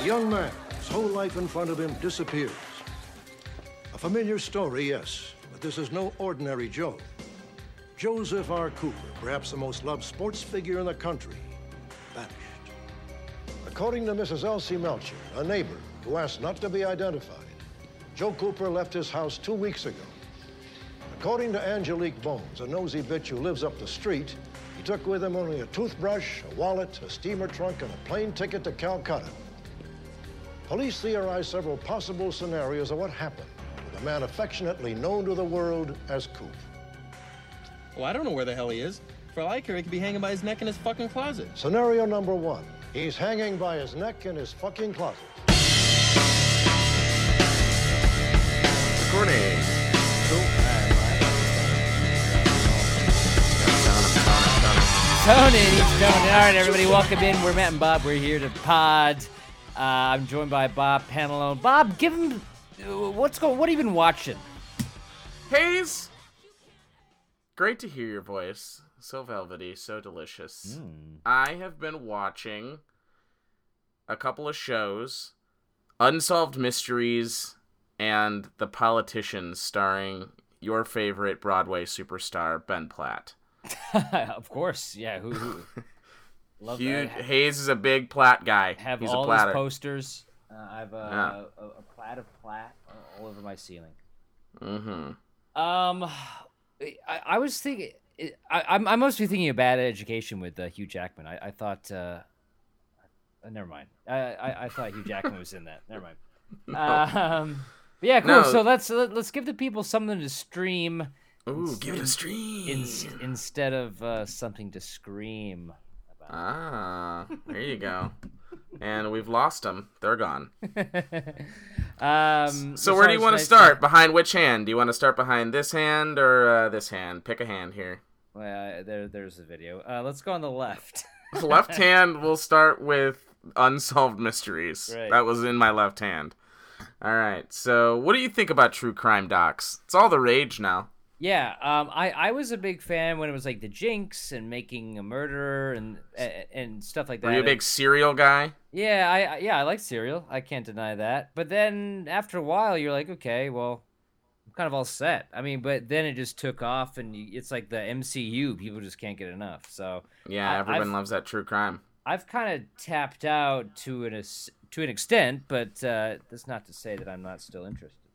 A young man, his whole life in front of him, disappears. A familiar story, yes, but this is no ordinary Joe. Joseph R. Cooper, perhaps the most loved sports figure in the country, vanished. According to Mrs. Elsie Melcher, a neighbor who asked not to be identified, Joe Cooper left his house two weeks ago. According to Angelique Bones, a nosy bitch who lives up the street, he took with him only a toothbrush, a wallet, a steamer trunk, and a plane ticket to Calcutta. Police theorize several possible scenarios of what happened with the man affectionately known to the world as Coop. Well, I don't know where the hell he is. For all I care, he could be hanging by his neck in his fucking closet. Scenario number one he's hanging by his neck in his fucking closet. Recording. Tony, he's Tony. All right, everybody, welcome in. We're Matt and Bob. We're here to pod. Uh, I'm joined by Bob Pantalone. Bob, give him what's going. What have you been watching? Hayes. Great to hear your voice. So velvety, so delicious. I have been watching a couple of shows, Unsolved Mysteries and The Politicians starring your favorite Broadway superstar Ben Platt. of course, yeah. Who, who love Huge, that. Hayes is a big Platt guy. Have He's all a his posters. Uh, I have a, Yeah. a, a plat of plat all over my ceiling. mm-hmm. Um, I, I was thinking. I, I'm I'm mostly thinking of Bad Education with uh, Hugh Jackman. I, I thought. Uh, uh, never mind. I, I I thought Hugh Jackman was in that. Never mind. Um, but yeah, cool. No. So let's let, let's give the people something to stream Ooh, give it a stream. in, instead of uh, something to scream. Ah, there you go. and we've lost them. They're gone. Um, So where do you want to start? Behind which hand? Do you want to start behind this hand or uh, this hand? Pick a hand here. Well, there there's the video. Uh, let's go on the left. left hand, we'll start with unsolved mysteries. Right. That was in my left hand. All right. So what do you think about true crime docs? It's all the rage now. Yeah, um, I, I was a big fan when it was like the Jinx and making a murderer and and, and stuff like that. Were you a big serial guy? Yeah, I I- yeah I like cereal. I can't deny that. But then after a while, you're like, okay, well, I'm kind of all set. I mean, but then it just took off, and it's like the MCU. People just can't get enough. So Yeah, I- everyone I've- loves that true crime. I've kind of tapped out to an to an extent, but uh, that's not to say that I'm not still interested.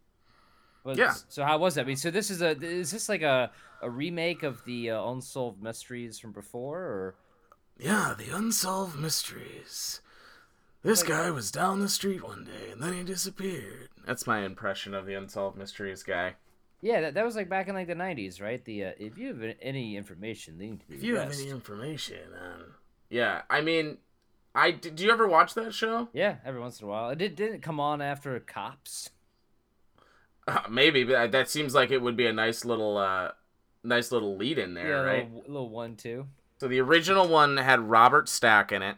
But, Yeah. So how was that? I mean, so this is a is this like a, a remake of the uh, unsolved mysteries from before, or Yeah, the unsolved mysteries. This guy was down the street one day and then he disappeared. That's my impression of the unsolved mysteries guy. yeah, that, that was like back in like the '90s, right? The uh, if you have any information, they need to be If you have any information on. Yeah, I mean, I did Do you ever watch that show? Yeah, every once in a while. It did, didn't come on after Cops. Uh, maybe, but that seems like it would be a nice little, uh, nice little lead in there, yeah, a right? little, little one two. So the original one had Robert Stack in it,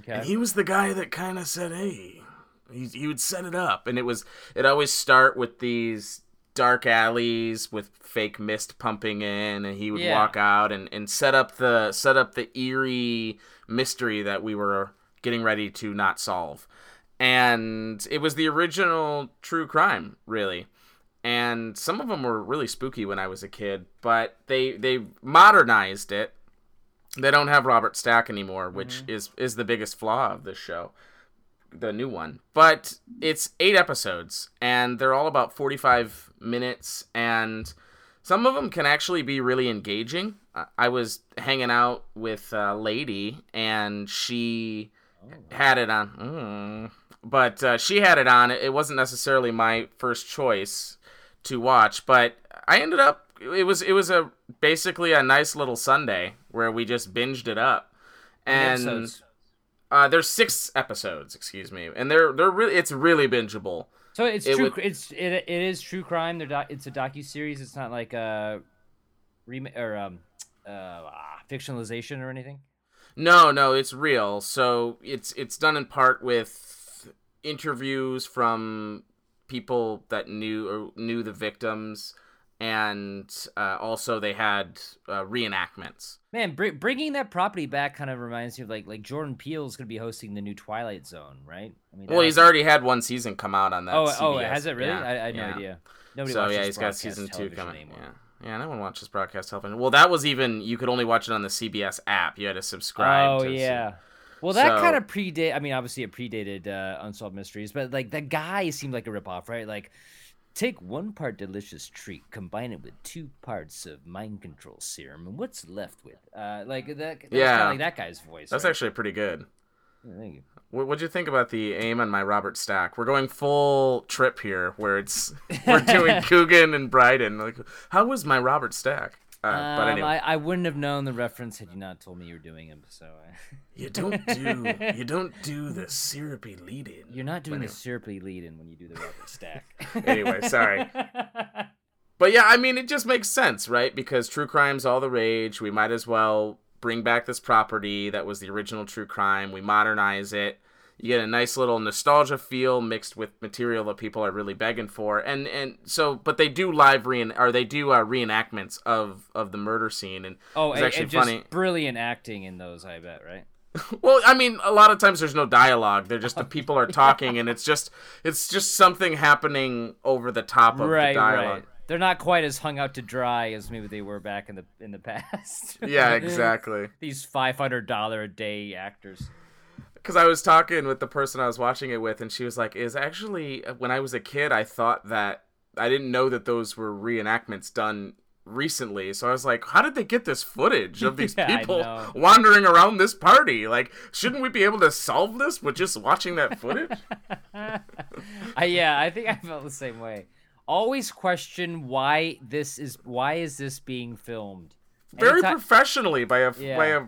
Okay. and he was the guy that kind of said, "Hey," he, he would set it up, and it was it always start with these dark alleys with fake mist pumping in, and he would Yeah. walk out and, and set up the set up the eerie mystery that we were getting ready to not solve, and it was the original true crime, really. And some of them were really spooky when I was a kid, but they they modernized it they don't have Robert Stack anymore, which is is the biggest flaw of this show, the new one. But it's eight episodes, and they're all about forty five minutes, and some of them can actually be really engaging. I- was hanging out with a lady, and she had it on, mm, but uh, she had it on. It wasn't necessarily my first choice to watch, but I ended up it was it was a basically a nice little Sunday where we just binged it up. And uh, there's six episodes, excuse me, and they're they're really it's really bingeable. So it's It true. would- It's it, it is true crime. They're doc, it's a docu series. It's not like a remake or um uh fictionalization or anything. No, no, it's real. So it's it's done in part with interviews from people that knew or knew the victims. and uh, also they had uh, reenactments. Man, br- bringing that property back kind of reminds me of like like Jordan Peele's going to be hosting the new Twilight Zone, right? I mean, Well, he's already had one season come out on that. Oh, CBS. oh, has it really? Yeah, I, I had no yeah. idea. Nobody so yeah, he's got season two coming. anymore. Yeah, yeah, no one watches broadcast television. Well, that was even you could only watch it on the CBS app. You had to subscribe. Oh to, yeah. Well, that So- kind of predate. I mean, obviously it predated uh, Unsolved Mysteries, but like the guy seemed like a ripoff, right? Like, take one part delicious treat, combine it with two parts of mind control serum, and what's left with? Uh, like that. That's Yeah. like that guy's voice. That's right? actually pretty good. Yeah, Thank you. What would you think about the aim on my Robert Stack? We're going full trip here, where it's we're doing Coogan and Brydon. Like, how was my Robert Stack? Uh, but Um, I, I wouldn't have known the reference had you not told me you were doing him. So uh, you don't do you don't do the syrupy lead in. you're not doing Anyway. the syrupy lead in when you do the Robert Stack. Anyway, sorry. But yeah, I mean, it just makes sense, right? Because true crime's all the rage. We might as well bring back this property that was the original true crime. We modernize it. You get a nice little nostalgia feel mixed with material that people are really begging for, and and so, but they do live reen or they do uh, reenactments of of the murder scene, and oh, it's and, actually and just funny. brilliant acting in those, I bet, right? Well, I mean, a lot of times there's no dialogue. They're just the people are talking, and it's just it's just something happening over the top of right, the dialogue. right. They're not quite as hung out to dry as maybe they were back in the in the past. Yeah, exactly. These five hundred dollar a day actors. Because I was talking with the person I was watching it with, and she was like, "Is actually when I was a kid, I thought that I didn't know that those were reenactments done recently. So I was like, how did they get this footage of these Yeah, people wandering around this party? Like, shouldn't we be able to solve this with just watching that footage? I, yeah, I think I felt the same way. Always question why this is why is this being filmed? Very Anytime- professionally by a Yeah. by a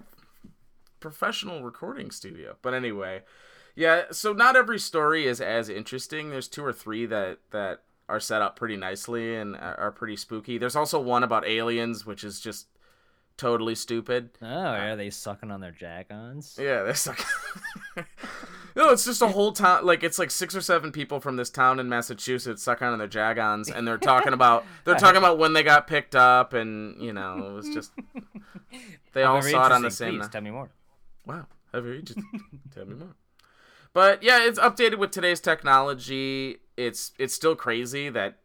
professional recording studio. But anyway, yeah. So not every story is as interesting. There's two or three that that are set up pretty nicely and are pretty spooky. There's also one about aliens, which is just totally stupid. Oh, are they sucking on their jack-ons? Yeah, that's like. no, it's just a whole town. Like it's like six or seven people from this town in Massachusetts suck on their jagons, and they're talking about they're talking about when they got picked up, and you know it was just they all saw it on the same. Please tell me more. Wow, have you just tell me more? But yeah, it's updated with today's technology. It's it's still crazy that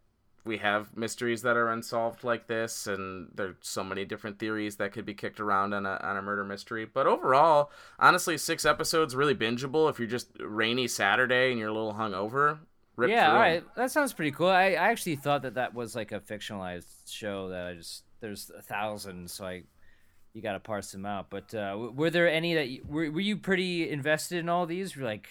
we have mysteries that are unsolved like this, and there's so many different theories that could be kicked around on a on a murder mystery. But overall, honestly, six episodes really bingeable if you're just rainy Saturday and you're a little hungover. Rip yeah, all 'em. That sounds pretty cool. I, I actually thought that that was like a fictionalized show that I just there's a thousand, so I you got to parse them out. But uh, were there any that you, were were you pretty invested in all these? You're like,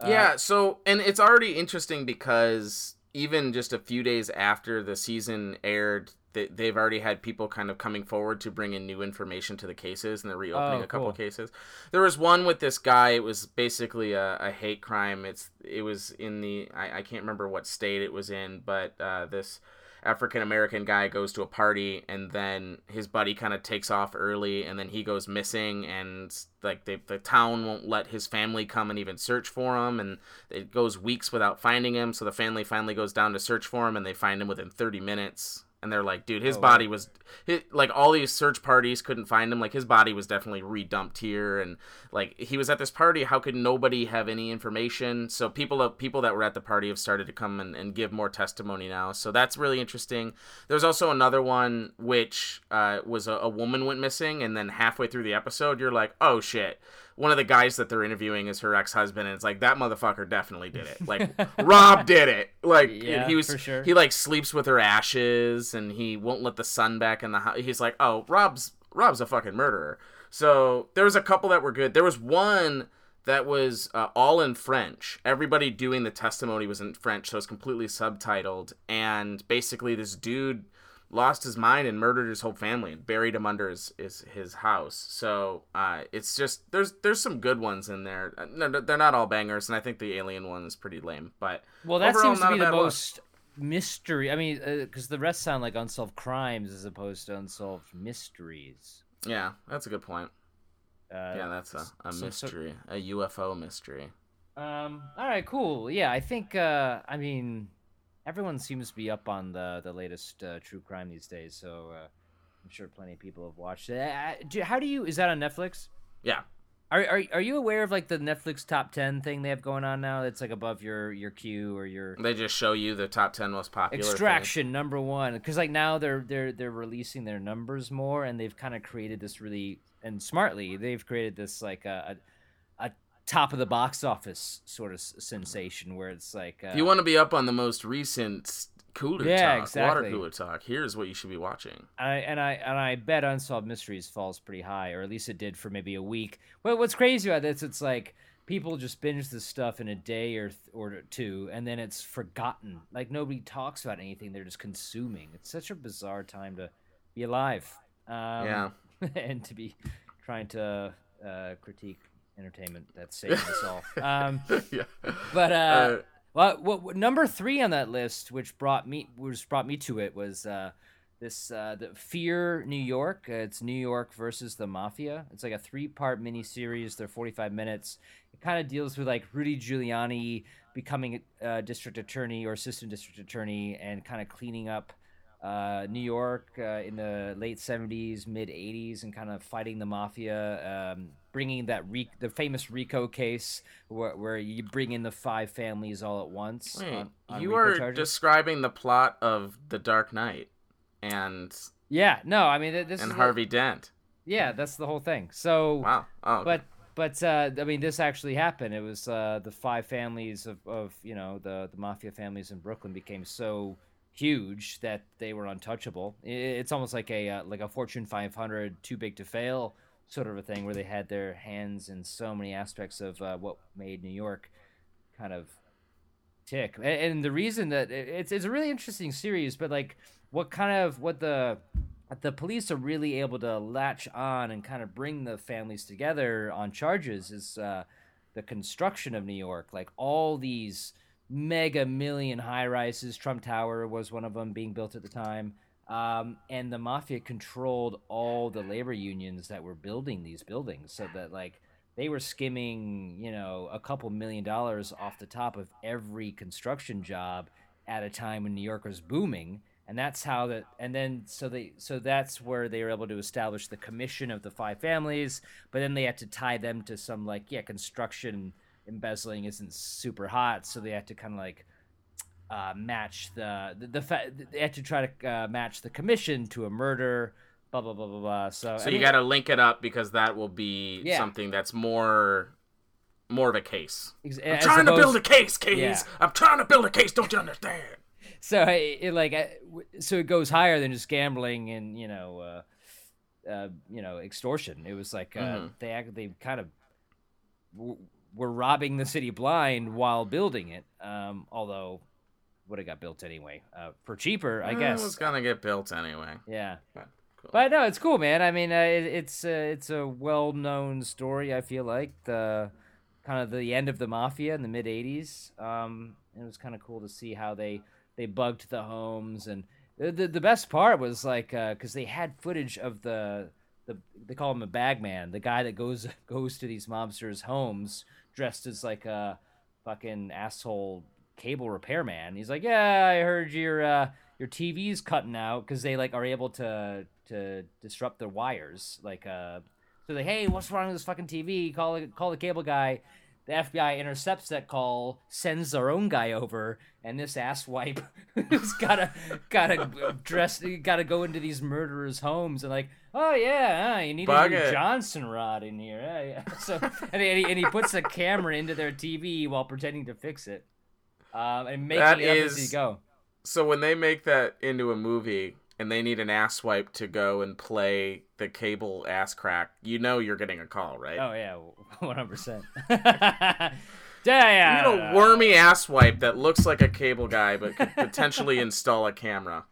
uh, yeah, so and it's already interesting because even just a few days after the season aired, they, they've already had people kind of coming forward to bring in new information to the cases, and they're reopening Oh, a couple cool. cases. There was one with this guy. It was basically a, a hate crime. It's it was in the I, I can't remember what state it was in, but uh, this African American guy goes to a party and then his buddy kind of takes off early and then he goes missing and like they, the town won't let his family come and even search for him and it goes weeks without finding him so the family finally goes down to search for him and they find him within 30 minutes and they're like dude his Oh, body was hi like all these search parties couldn't find him. Like his body was definitely redumped here and like he was at this party how could nobody have any information? So people people that were at the party have started to come and, and give more testimony now. So that's really interesting. There's also another one which uh, was a, a woman went missing and then halfway through the episode you're like oh shit one of the guys that they're interviewing is her ex-husband and it's like that motherfucker definitely did it. Like rob did it. Like Yeah, he was sure. he like sleeps with her ashes and he won't let the sun back in the house he's like oh rob's rob's a fucking murderer. So there was a couple that were good. There was one that was uh, all in french. Everybody doing the testimony was in french so it's completely subtitled. And basically this dude lost his mind and murdered his whole family and buried him under his his, his house so uh, it's just there's there's some good ones in there Uh, no, they're not all bangers and i think the alien one is pretty lame but well, that overall, seems to be the look. most mystery. I mean, because the rest sound like unsolved crimes as opposed to unsolved mysteries. yeah that's a good point Uh, Yeah, that's a, a so- so- mystery, a UFO mystery. Um. All right. Cool. Yeah. I think. Uh. I mean, everyone seems to be up on the the latest uh, true crime these days. So uh, I'm sure plenty of people have watched it. Uh, do, how do you? Is that on Netflix? Yeah. Are, are are you aware of like the Netflix top ten thing they have going on now? That's like above your your queue or your They just show you the top ten most popular. Extraction number one because like now they're they're they're releasing their numbers more and they've kind of created this really and smartly they've created this like a a, a top of the box office sort of sensation where it's like uh, If you want to be up on the most recent cooler Yeah, talk, exactly. water cooler talk, here's what you should be watching. I, and I and I bet Unsolved Mysteries falls pretty high, or at least it did for maybe a week. Well, what's crazy about this? It's like people just binge this stuff in a day or th- or two, and then it's forgotten. Like nobody talks about anything; they're just consuming. It's such a bizarre time to be alive. Um, Yeah. and to be trying to uh, critique entertainment that's saving us all. Um, yeah. but uh, Uh, well, what, what- number three on that list, which brought me, which brought me to it, was uh, this uh, the Fear New York. Uh, it's New York versus the Mafia. It's like a three-part miniseries. They're 45 minutes. It kind of deals with like Rudy Giuliani becoming a district attorney or assistant district attorney and kind of cleaning up uh, New York uh, in the late 70s, mid 80s, and kind of fighting the mafia, um, bringing that re- the famous RICO case where, where you bring in the five families all at once. wait, on- on you RICO are charges. describing the plot of The Dark Knight and yeah, no, I mean this and Harvey Dent. yeah, that's the whole thing. So Wow. Oh, okay. but but uh, I mean, this actually happened. It was uh, the five families of, of you know the the mafia families in Brooklyn became so huge that they were untouchable. It's almost like a uh, like a Fortune 500 too big to fail sort of a thing where they had their hands in so many aspects of uh, what made New York kind of tick. And, and the reason that it- it's it's a really interesting series, but like what kind of what the the police are really able to latch on and kind of bring the families together on charges is uh, the construction of New York. Like all these mega million high rises. Trump Tower was one of them being built at the time. Um, and the mafia controlled all the labor unions that were building these buildings so that like they were skimming you know a couple million dollars off the top of every construction job at a time when new york was booming. And that's how that and then so they so that's where they were able to establish the commission of the five families but then they had to tie them to some like yeah construction embezzling isn't super hot. So they had to kind of like uh, match the the, the fa- they had to try to uh, match the commission to a murder blah blah blah blah blah so, so I you got to link it up because that will be Yeah. something that's more more of a case. ex- I'm trying to build a case, Keys. Yeah. I'm trying to build a case. Don't you understand? so it, it like so it goes higher than just gambling and you know uh, uh you know extortion it was like uh Mhm. they act they kind of w- were robbing the city blind while building it um although would have got built anyway uh for cheaper i Eh, guess it was gonna get built anyway. yeah But, cool. but no, it's cool, man. I mean, uh, it, it's uh, it's a well-known story. I feel like the kind of the end of the mafia in the mid '80s. Um, it was kind of cool to see how they they bugged the homes, and the the, the best part was like because they had footage of the the they call him a bagman, the guy that goes goes to these mobsters' homes dressed as like a fucking asshole cable repairman. He's like, "Yeah, I heard your uh, your TV's cutting out because they like are able to to disrupt the wires. Like, uh, so like, hey, what's wrong with this fucking TV? Call call the cable guy." The FBI intercepts that call, sends their own guy over, and this asswipe has gotta gotta dress, gotta go into these murderers' homes and like, oh yeah, huh, you need Bug a. Johnson rod in here. Yeah, yeah. So and he, and he puts a camera into their TV while pretending to fix it, um, and making That it up as he is- go. So when they make that into a movie and they need an ass wipe to go and play the cable ass crack, you know you're getting a call, right? Oh yeah, one hundred percent. Damn. You need a wormy ass wipe that looks like a cable guy but could potentially install a camera.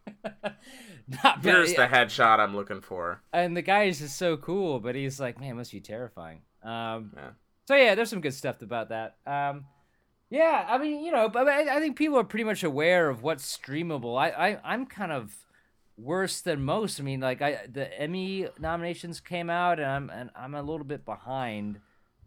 Not. Here's the headshot I'm looking for. and the guy is just so cool, but he's like, man, it must be terrifying. Um, Yeah. So yeah, there's some good stuff about that. Um, yeah, I mean, you know, but I, I think people are pretty much aware of what's streamable. I, I I'm kind of worse than most. I mean, like I the Emmy nominations came out, and I'm and I'm a little bit behind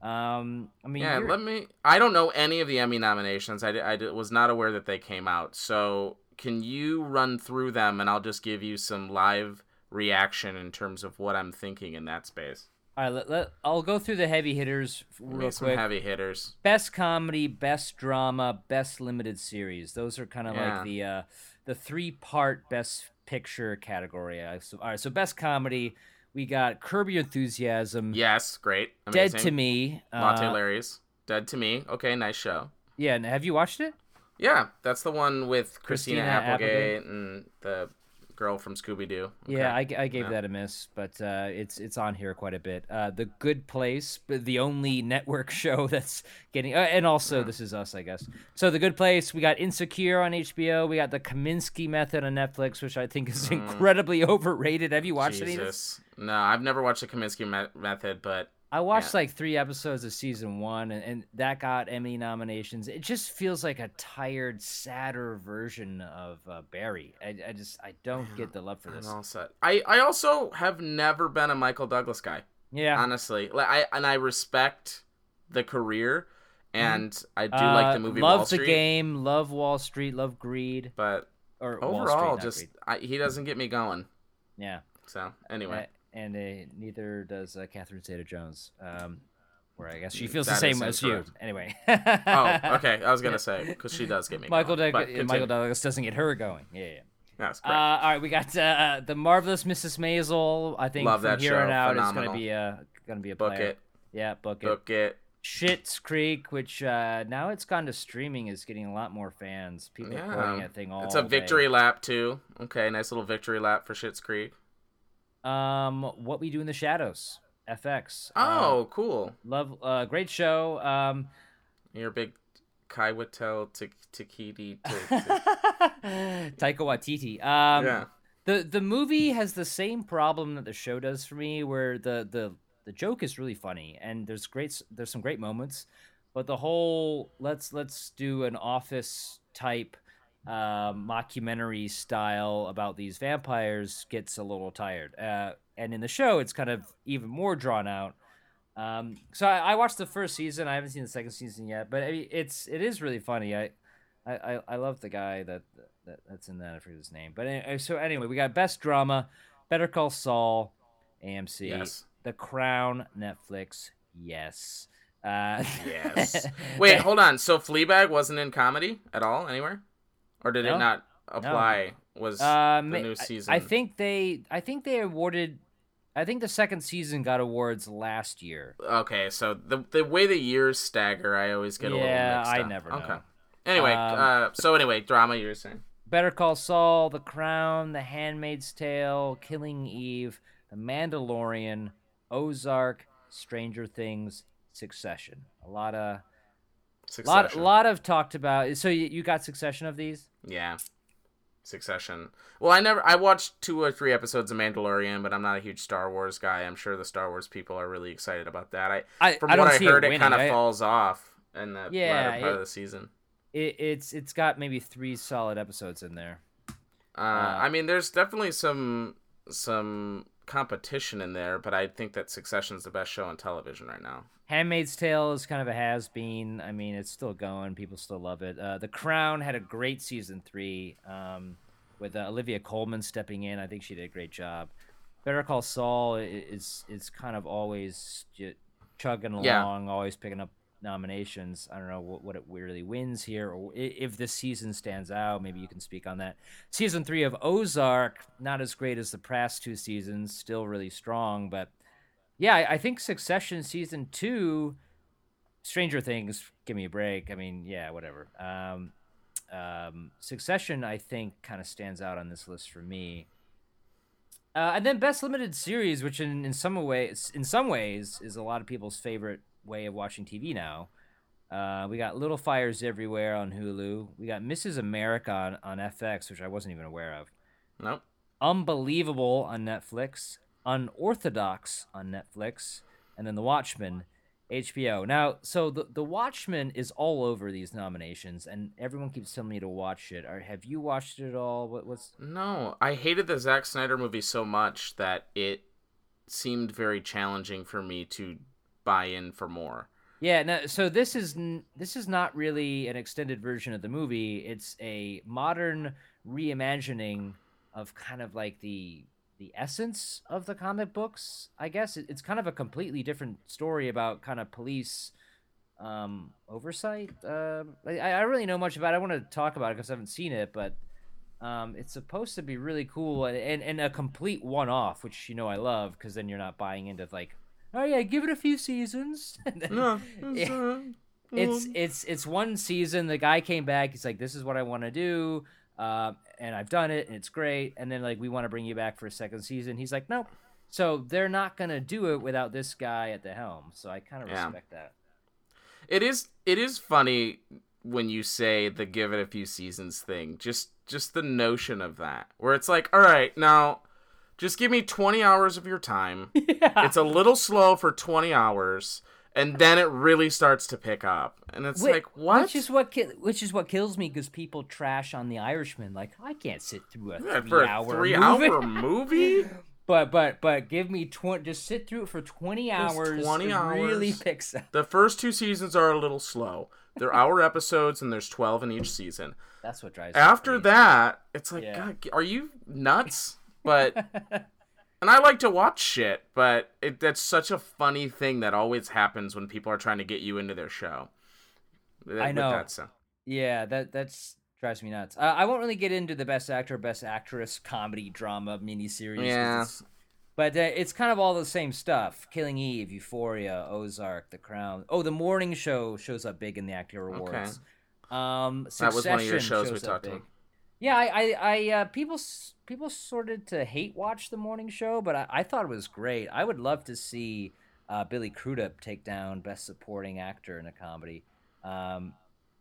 Um, I mean, Yeah, you're- let me. I don't know any of the Emmy nominations. I, I was not aware that they came out. So can you run through them, and I'll just give you some live reaction in terms of what I'm thinking in that space. All right, let, let, I'll go through the heavy hitters real some quick. heavy hitters. Best comedy, best drama, best limited series. Those are kind of Yeah. like the uh, the three part best picture category. So, all right, so best comedy, we got Curb Your Enthusiasm, Yes, great. Dead to Me. Latte Uh, Larry's. Dead to Me. Okay, nice show. yeah, and have you watched it? Yeah, that's the one with Christina, Christina Applegate, and the girl from Scooby Doo. Yeah, I, I gave Yeah. that a miss, but uh, it's it's on here quite a bit. Uh, the Good Place, the only network show that's getting, uh, and also This Is Us, I guess. So the Good Place, we got Insecure on HBO, we got the Kominsky Method on Netflix, which I think is incredibly overrated. Have you watched any of this? No, I've never watched the Kominsky me- Method, but I watched Yeah. like three episodes of season one, and, and that got Emmy nominations. It just feels like a tired, sadder version of uh, Barry. I, I just I don't get the love for I'm this. all set. I I also have never been a Michael Douglas guy. Yeah, honestly like i and i respect the career and i do like Uh, the movie love wall street the game, love Wall Street, love Greed, but or Wall overall Street, just I, he doesn't get me going yeah. so anyway Uh, and uh, neither does uh, Catherine Zeta-Jones. Um, where I guess she feels the same as you. Anyway. oh okay i was gonna say because she does get me Michael going. Doug- Michael. Douglas doesn't get her going. Yeah, yeah. that's Uh, all right, we got uh, the marvelous Mrs. Maisel. I think Love from that here show. on out is gonna be a gonna be a book player. it Yeah, book it. book it Schitt's Creek, which uh, now it's gone to streaming, is getting a lot more fans. People are quoting yeah that thing all it's a day. victory lap too okay nice little victory lap for Schitt's creek Um, What We Do in the Shadows, FX. Uh, oh cool love, uh, great show. Um, you're a big kai takiti to, to, Taika Waititi. Um, yeah the the movie has the same problem that the show does for me, where the the the joke is really funny and there's great there's some great moments, but the whole let's let's do an office type uh, mockumentary style about these vampires gets a little tired. Uh, and in the show, it's kind of even more drawn out. Um, so I, I watched the first season. I haven't seen the second season yet, but I mean, it's it is really funny. I I, I, love the guy that, that that's in that. I forget his name. But anyway, so anyway, we got best drama, Better Call Saul, AMC, Yes. The Crown, Netflix. Yes. Uh, Yes. Wait, hold on. So Fleabag wasn't in comedy at all anywhere, or did No. it not apply? Was Uh, the new season? I, think they. I think they awarded. I think the second season got awards last year. Okay, so the the way the years stagger, I always get a little Yeah, I never Okay. know. Anyway, Um, uh, so anyway, drama you were saying. Better Call Saul, The Crown, The Handmaid's Tale, Killing Eve, The Mandalorian, Ozark, Stranger Things, Succession. A lot of Succession. lot lot of talked about. So you, you got Succession of these? Yeah. Succession. Well, I never I watched two or three episodes of Mandalorian, but I'm not a huge Star Wars guy. I'm sure the Star Wars people are really excited about that. I, I- from I what I see it heard, it, kind of falls off in the Yeah, latter part it- of the season. It, it's it's got maybe three solid episodes in there. Uh, I mean, there's definitely some some competition in there, but I think that Succession's the best show on television right now. Handmaid's Tale is kind of a has been. I mean, it's still going. People still love it. Uh, the Crown had a great season three um, with uh, Olivia Colman stepping in. I think she did a great job. Better Call Saul is is kind of always chugging along, Yeah. always picking up nominations. I don't know what, what it really wins here, or if this season stands out. Maybe you can speak on that. Season three of Ozark, not as great as the past two seasons, still really strong, but yeah, I, I think Succession season two, Stranger Things, give me a break. I mean, yeah, whatever. Um, um, Succession, I think, kind of stands out on this list for me. Uh, and then best limited series, which in, in some ways, in some ways, is a lot of people's favorite way of watching TV now. Uh, we got Little Fires Everywhere on Hulu. We got Mrs. America on, on FX, which I wasn't even aware of. Nope. Unbelievable on Netflix, Unorthodox on Netflix, and then The Watchmen, HBO. Now, so the The Watchmen is all over these nominations, and everyone keeps telling me to watch it. Or have you watched it at all? What, what's No, I hated the Zack Snyder movie so much that it seemed very challenging for me to buy in for more. Yeah, no, so this is this is not really an extended version of the movie. It's a modern reimagining of kind of like the the essence of the comic books. I guess it's kind of a completely different story about kind of police um, oversight. Uh, I, I really know much about. it. I want to talk about it because I haven't seen it, but um, it's supposed to be really cool and, and, and a complete one off, which you know I love because then you're not buying into like, oh yeah, give it a few seasons. And then- No, Yeah. uh, it's it's it's one season. The guy came back. He's like, "This is what I want to do, um, and I've done it, and it's great." And then like, we want to bring you back for a second season. He's like, "Nope." So they're not gonna do it without this guy at the helm. So I kind of Yeah. respect that. It is it is funny when you say the give it a few seasons thing. Just just the notion of that. Where it's like, all right, now just give me 20 hours of your time. yeah. It's a little slow for 20 hours and then it really starts to pick up. And it's like, what? Which is what ki- which is what kills me because people trash on the Irishman. Like I can't sit through a Yeah, three a hour 3 movie. hour movie? But but but give me twenty. Just sit through it for twenty Just hours. 20 it Really hours. picks up. The first two seasons are a little slow. They're hour episodes and there's 12 in each season. That's what drives. me after that, it's like, Yeah. God, are you nuts? But, and I like to watch shit, but it, that's such a funny thing that always happens when people are trying to get you into their show. I know. that. Yeah, that that's drives me nuts. Uh, I won't really get into the best actor, best actress, comedy, drama, miniseries. Yeah. it's- But uh, it's kind of all the same stuff: Killing Eve, Euphoria, Ozark, The Crown. Oh, The Morning Show shows up big in the actor awards. Um, That was one of your shows we talked about. Yeah, I, I, I uh, people, people sorted to hate watch the morning show, but I, I thought it was great. I would love to see uh, Billy Crudup take down Best Supporting Actor in a comedy. Um,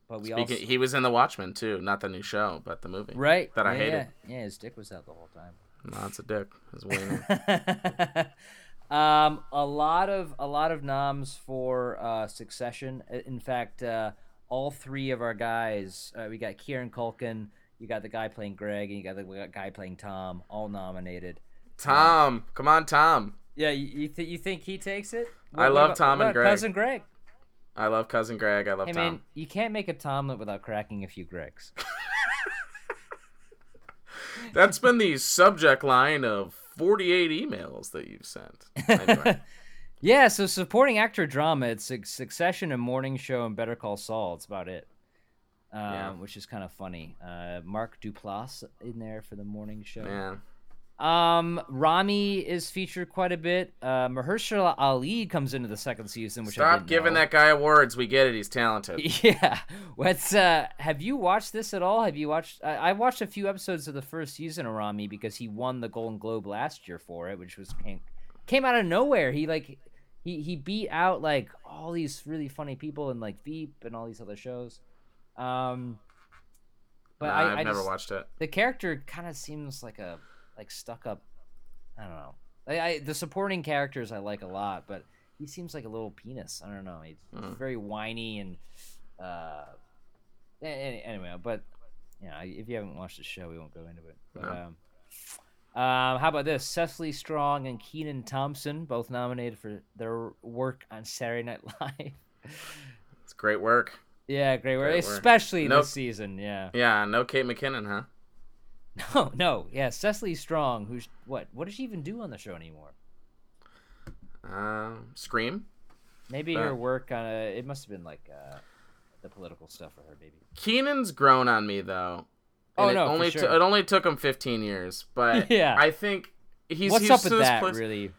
but we Speaking, also he was in The Watchmen too, not the new show, but the movie. right that I yeah, hated. Yeah. yeah, his dick was out the whole time. No, it's a dick. His wiener. um, a lot of a lot of noms for uh, Succession. In fact, uh, all three of our guys, uh, we got Kieran Culkin, you got the guy playing Greg, and you got the guy playing Tom, all nominated. Tom, come on, Tom. Yeah, you th- you think he takes it? I love about- Tom what and Greg. Cousin Greg. I love cousin Greg. I love Hey Tom. man, you can't make a Tomlet without cracking a few Gregs. That's been the subject line of 48 emails that you've sent. Anyway. yeah, so supporting actor drama, it's Suc- Succession and Morning Show and Better Call Saul. It's about it. Um, Yeah. which is kind of funny. Uh, Mark Duplass in there for the morning show. Yeah. Um, Rami is featured quite a bit. Uh, Mahershala Ali comes into the second season, which I Stop didn't giving know. that guy awards. We get it. He's talented. Yeah. What's uh have you watched this at all? Have you watched I, I watched a few episodes of the first season of Rami because he won the Golden Globe last year for it, which was came, came out of nowhere. He like he he beat out like all these really funny people in like Veep and all these other shows. Um but Nah, I, I've I never just- watched it. the character kind of seems like a like stuck up. I don't know. I, I the supporting characters I like a lot, but he seems like a little penis. I don't know. He's, Hmm. very whiny and uh. Anyway, but yeah, if you haven't watched the show, we won't go into it. But No. um, um, how about this? Cecily Strong and Kenan Thompson both nominated for their work on Saturday Night Live. It's great work. Yeah, great work, Great work. especially Nope. this season. Yeah. Yeah, no Kate McKinnon, huh? No, no, yeah, Cecily Strong. Who's what? What does she even do on the show anymore? Uh, Scream. Maybe Uh, her work on a, it must have been like uh, the political stuff for her. Maybe. Kenan's grown on me though. Oh, no, it only sure. it only took him 15 years, but Yeah. I think he's What's he's up with that? place- Really?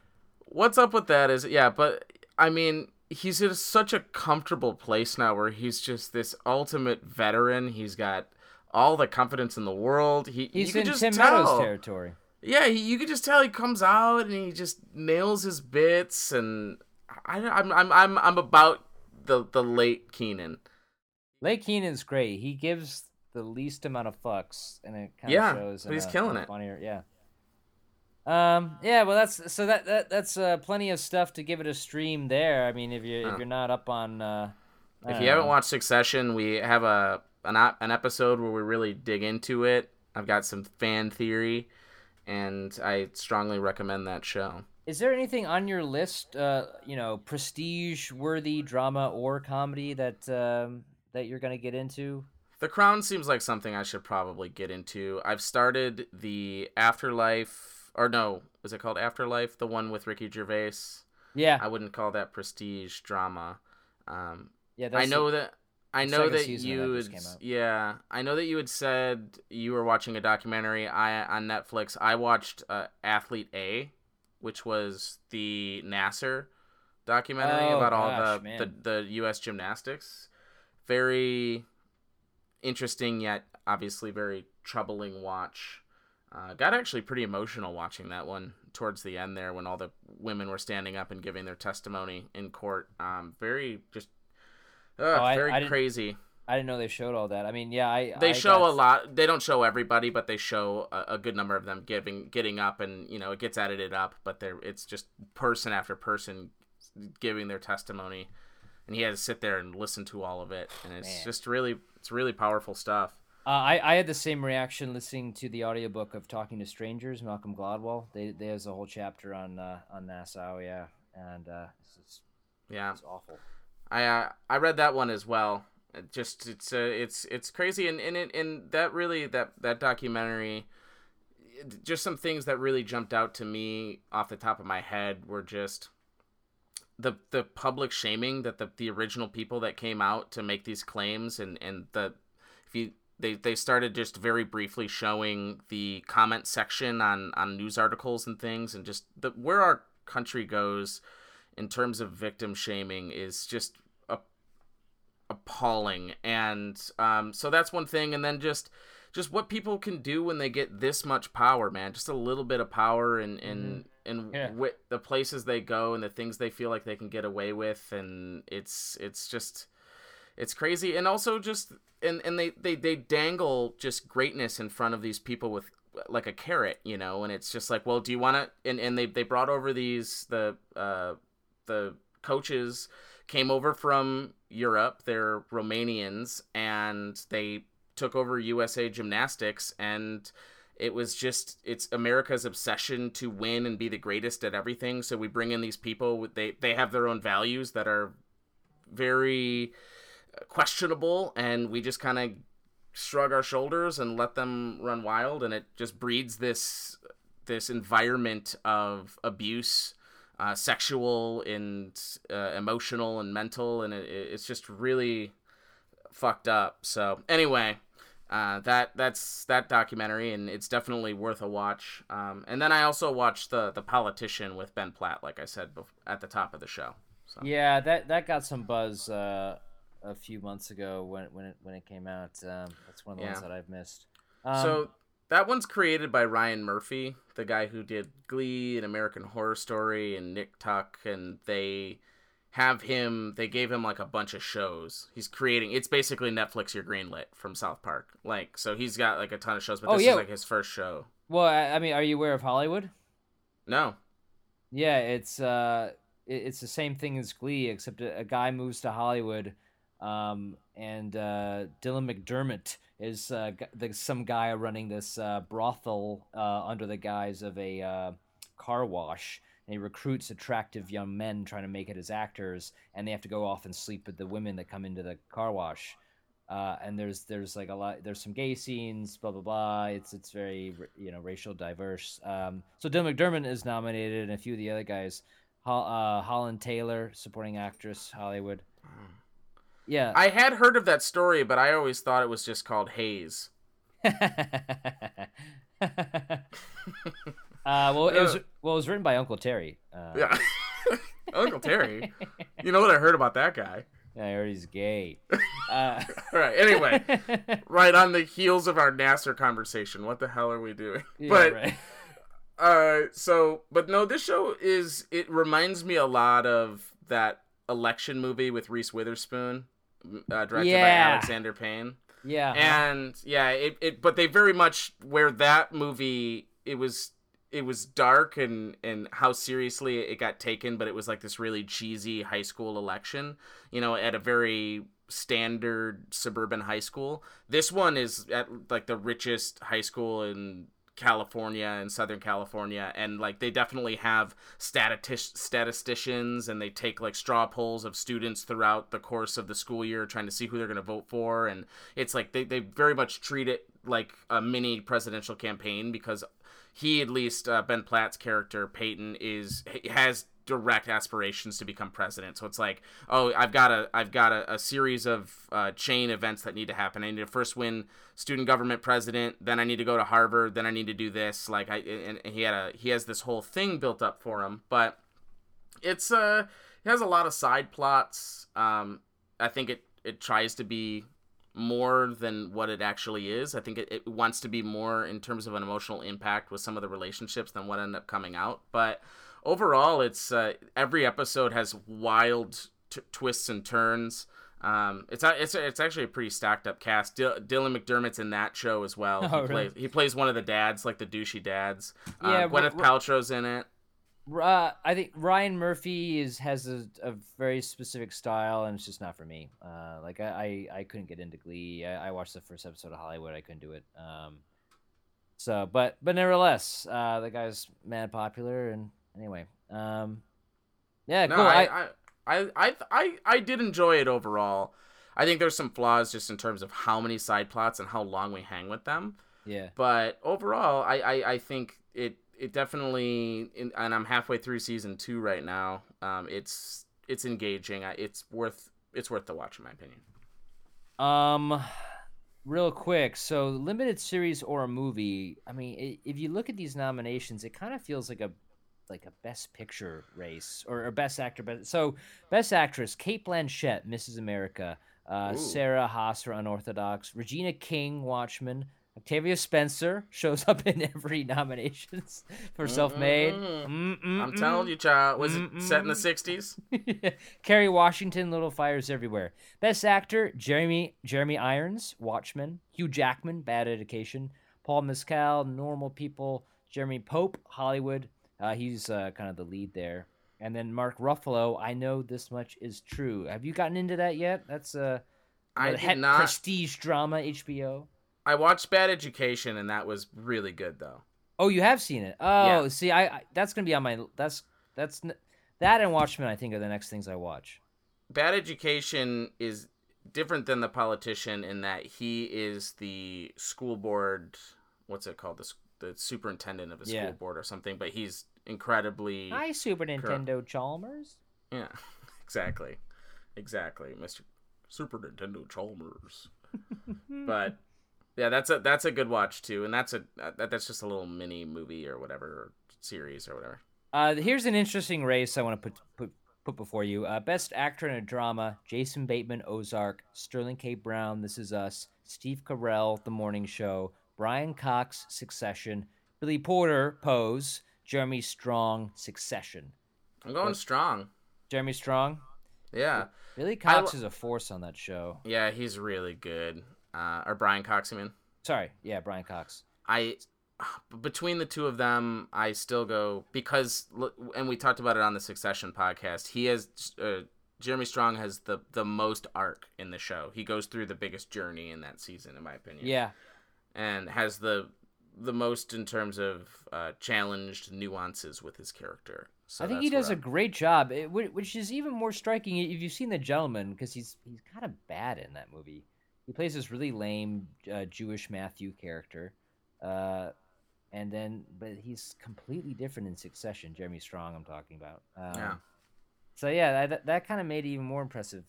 What's up with that is yeah, but I mean he's in such a comfortable place now where he's just this ultimate veteran. He's got all the confidence in the world. He he's in just Tim tell. Meadows territory. Yeah, he, you could just tell he comes out and he just nails his bits, and I, I'm I'm I'm I'm about the the late Kenan. Late Kenan's great. He gives the least amount of fucks, and it kind of Yeah, shows. but he's a- killing it. Funnier, yeah. Um. Yeah. Well, that's so that, that that's uh, plenty of stuff to give it a stream there. I mean, if you if you're not up on. Uh, If you haven't watched Succession, we have a an an episode where we really dig into it. I've got some fan theory, and I strongly recommend that show. Is there anything on your list, uh, you know, prestige-worthy drama or comedy that um, that you're gonna get into? The Crown seems like something I should probably get into. I've started the Afterlife, or no, is it called Afterlife? The one with Ricky Gervais. Yeah, I wouldn't call that prestige drama. Um, yeah. I know the- that. I know that you had, just came out. yeah, I know that you had said you were watching a documentary I on Netflix. I watched uh, Athlete A, which was the Nassar documentary Oh, about all the, the the U.S. gymnastics. Very interesting, yet obviously very troubling watch. Uh, got actually pretty emotional watching that one towards the end there when all the women were standing up and giving their testimony in court. Um, very just Oh, I- very I didn't- crazy. I didn't know they showed all that. I mean, yeah, I They I show got- a lot. They don't show everybody, but they show a, a good number of them giving getting up, and you know it gets edited up. But there, it's just person after person giving their testimony, and he had to sit there and listen to all of it, and it's Man. just really, it's really powerful stuff. Uh, I, I had the same reaction listening to the audiobook of Talking to Strangers, Malcolm Gladwell. They, there's a whole chapter on uh, on Nassar, yeah, and uh, it's, it's, Yeah, it's awful. I uh, I read that one as well. It just it's uh, it's it's crazy and and it, and that really that that documentary just some things that really jumped out to me off the top of my head were just the the public shaming that the the original people that came out to make these claims and and the if you they, they started just very briefly showing the comment section on, on news articles and things and just the where our country goes in terms of victim shaming is just a, appalling. And um, so that's one thing. And then just just what people can do when they get this much power man just a little bit of power and and and Yeah. the places they go and the things they feel like they can get away with. And it's it's just it's crazy. And also just and and they they they dangle just greatness in front of these people with like a carrot you know? And it's just like well do you want to and and they they brought over these the uh the coaches came over from Europe. They're Romanians and they took over USA Gymnastics and it was just it's America's obsession to win and be the greatest at everything. So we bring in these people they they have their own values that are very questionable and we just kind of shrug our shoulders and let them run wild and it just breeds this this environment of abuse uh, sexual and uh, emotional and mental and it, it's just really fucked up. So anyway uh, that that's that documentary and it's definitely worth a watch. Um, and then i also watched the the politician with ben platt like i said bef- at the top of the show so. Yeah, that that got some buzz uh, a few months ago when when it when it came out. Um, that's one of the ones that I've missed. Um, so that one's created by Ryan Murphy, the guy who did Glee and American Horror Story and Nip/Tuck, and they have him. They gave him like a bunch of shows. He's creating. It's basically Netflix your greenlit from South Park. Like so, he's got like a ton of shows, but Oh, this yeah. is like his first show. well, I, I mean, are you aware of Hollywood? No, Yeah, it's uh, it, it's the same thing as Glee, except a, a guy moves to Hollywood, um, and uh, Dylan McDermott is uh, the, some guy running this uh, brothel uh, under the guise of a uh, car wash. And he recruits attractive young men trying to make it as actors, and they have to go off and sleep with the women that come into the car wash. Uh, and there's there's like a lot there's some gay scenes blah blah blah. It's it's very you know racial diverse. Um, so Dylan McDermott is nominated and a few of the other guys. Uh, Holland Taylor supporting actress Hollywood yeah I had heard of that story, but I always thought it was just called Haze. uh, well it was well it was written by Uncle Terry uh, Yeah, Uncle Terry. You know what I heard about that guy? Yeah, I heard he's gay uh, All right. Anyway. right on the heels of our Nassar conversation. What the hell are we doing? yeah, but right. uh, so but no, this show is it reminds me a lot of that election movie with Reese Witherspoon, uh, directed by Alexander Payne. yeah And yeah, it, it but they very much where that movie it was it was dark and and how seriously it got taken, but it was like this really cheesy high school election, you know, at a very standard suburban high school. This one is at like the richest high school in California and Southern California, and like they definitely have statistic statisticians, and they take like straw polls of students throughout the course of the school year, trying to see who they're going to vote for, and it's like they they very much treat it like a mini presidential campaign because he at least uh, Ben Platt's character Peyton is has direct aspirations to become president. So it's like, oh, I've got a I've got a, a series of uh, chain events that need to happen. I need to first win student government president, then I need to go to Harvard, then I need to do this. Like I and he had a he has this whole thing built up for him, but it's uh it has a lot of side plots. Um, I think it it tries to be more than what it actually is. I think it, it wants to be more in terms of an emotional impact with some of the relationships than what ended up coming out. But overall, it's uh, every episode has wild t- twists and turns. Um, it's it's it's actually a pretty stacked up cast. D- Dylan McDermott's in that show as well. Oh, he plays he plays one of the dads, like the douchey dads. Uh, Yeah, Gwyneth r- r- Paltrow's in it. Uh, I think Ryan Murphy is has a, a very specific style, and it's just not for me. Uh, like I, I, I couldn't get into Glee. I, I watched the first episode of Hollywood. I couldn't do it. Um, so, but but nevertheless, uh, the guy's mad popular, and anyway, um, yeah, No, cool. I, I, I, I, I, did enjoy it overall. I think there's some flaws just in terms of how many side plots and how long we hang with them. yeah, But overall, I, I, I think it it definitely, and I'm halfway through season two right now. Um, it's it's engaging. It's worth it's worth the watch in my opinion. Um, real quick. So, limited series or a movie. I mean, if you look at these nominations, it kind of feels like a like a best picture race or, or best actor. But so, best actress: Cate Blanchett, Mrs. America. Uh, Shira Haas for Unorthodox. Regina King, Watchmen. Octavia Spencer shows up in every nominations for Self Made. I'm telling you, child. Was it set in the '60s? Kerry Washington, Little Fires Everywhere. Best Actor: Jeremy Jeremy Irons, Watchmen. Hugh Jackman, Bad Education. Paul Mescal, Normal People. Jeremy Pope, Hollywood. Uh, he's uh, kind of the lead there. And then Mark Ruffalo. I know this much is true. Have you gotten into that yet? That's a, not. prestige drama HBO. I watched Bad Education, and that was really good, though. Oh, you have seen it. Oh, Yeah. see, I, I that's gonna be on my that's that's that and Watchmen. I think are the next things I watch. Bad Education is different than the politician in that he is the school board. What's it called? The, the superintendent of a school Yeah. board or something. But he's incredibly. Hi, Super Nintendo Chalmers. Yeah, exactly, exactly, Mister Super Nintendo Chalmers. but yeah, that's a that's a good watch too, and that's a that, that's just a little mini movie or whatever or series or whatever. Uh, here's an interesting race I want to put put put before you. Uh, best actor in a drama: Jason Bateman, Ozark; Sterling K. Brown, This Is Us; Steve Carell, The Morning Show; Brian Cox, Succession; Billy Porter, Pose; Jeremy Strong, Succession. I'm going strong. Jeremy Strong. Yeah, Billy Cox lo- is a force on that show. yeah, he's really good. Uh, or Brian Cox, I mean. Sorry, yeah, Brian Cox. I between the two of them, I still go because and we talked about it on the Succession podcast. He has uh, Jeremy Strong has the the most arc in the show. He goes through the biggest journey in that season, in my opinion. Yeah, and has the the most in terms of uh, challenged nuances with his character. So I think he does a great job, it, which is even more striking if you've seen The Gentlemen, because he's he's kind of bad in that movie. He plays this really lame uh, Jewish Matthew character, uh, and then but he's completely different in Succession. Jeremy Strong, I'm talking about. Um, Yeah. So yeah, that that kind of made it even more impressive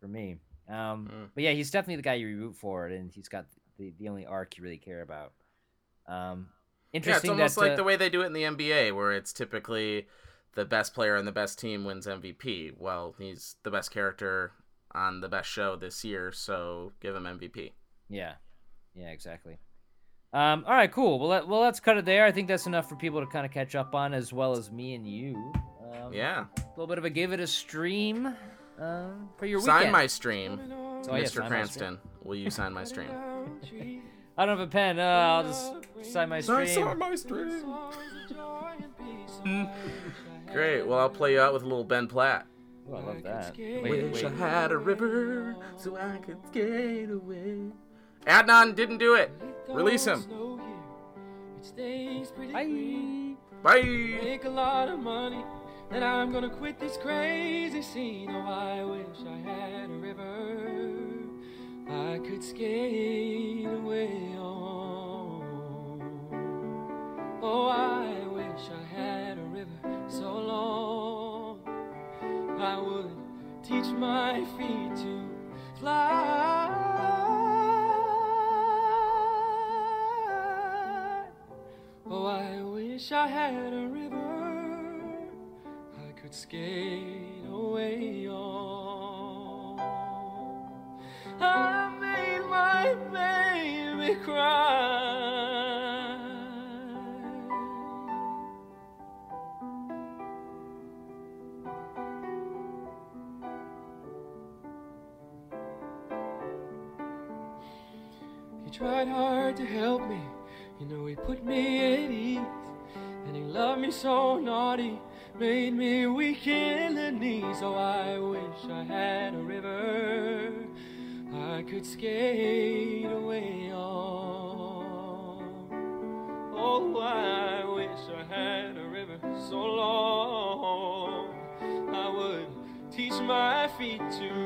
for me. Um, Mm. But yeah, he's definitely the guy you root for, and he's got the, the only arc you really care about. Um, Yeah, it's almost that like uh, the way they do it in the NBA, where it's typically the best player on the best team wins MVP. Well, he's the best character on the best show this year, so give him MVP. Yeah, yeah, exactly. Um, all right, cool. Well, let, well, let's cut it there. I think that's enough for people to kind of catch up on, as well as me and you. Um, Yeah, a little bit of a give it a stream uh, for your sign weekend. my stream, Oh, yeah, Mr. sign my Cranston. Will you sign my stream? I don't have a pen. Uh, I'll just sign my stream. my stream. Great. Well, I'll play you out with a little Ben Platt. Oh, I love that. Wait, Wish wait. I had a river so I could skate away. Adnan didn't do it. Release him. it stays pretty Bye. Bye. Make a lot of money, then I'm gonna quit this crazy scene. Oh, I wish I had a river I could skate away on. Oh, I wish I had a river so long I would teach my feet to fly. Oh, I wish I had a river I could skate away on. Cry. He tried hard to help me, you know, he put me at ease. And he loved me so naughty, made me weak in the knees. Oh, I wish I had a river I could skate had a river so long I would teach my feet to.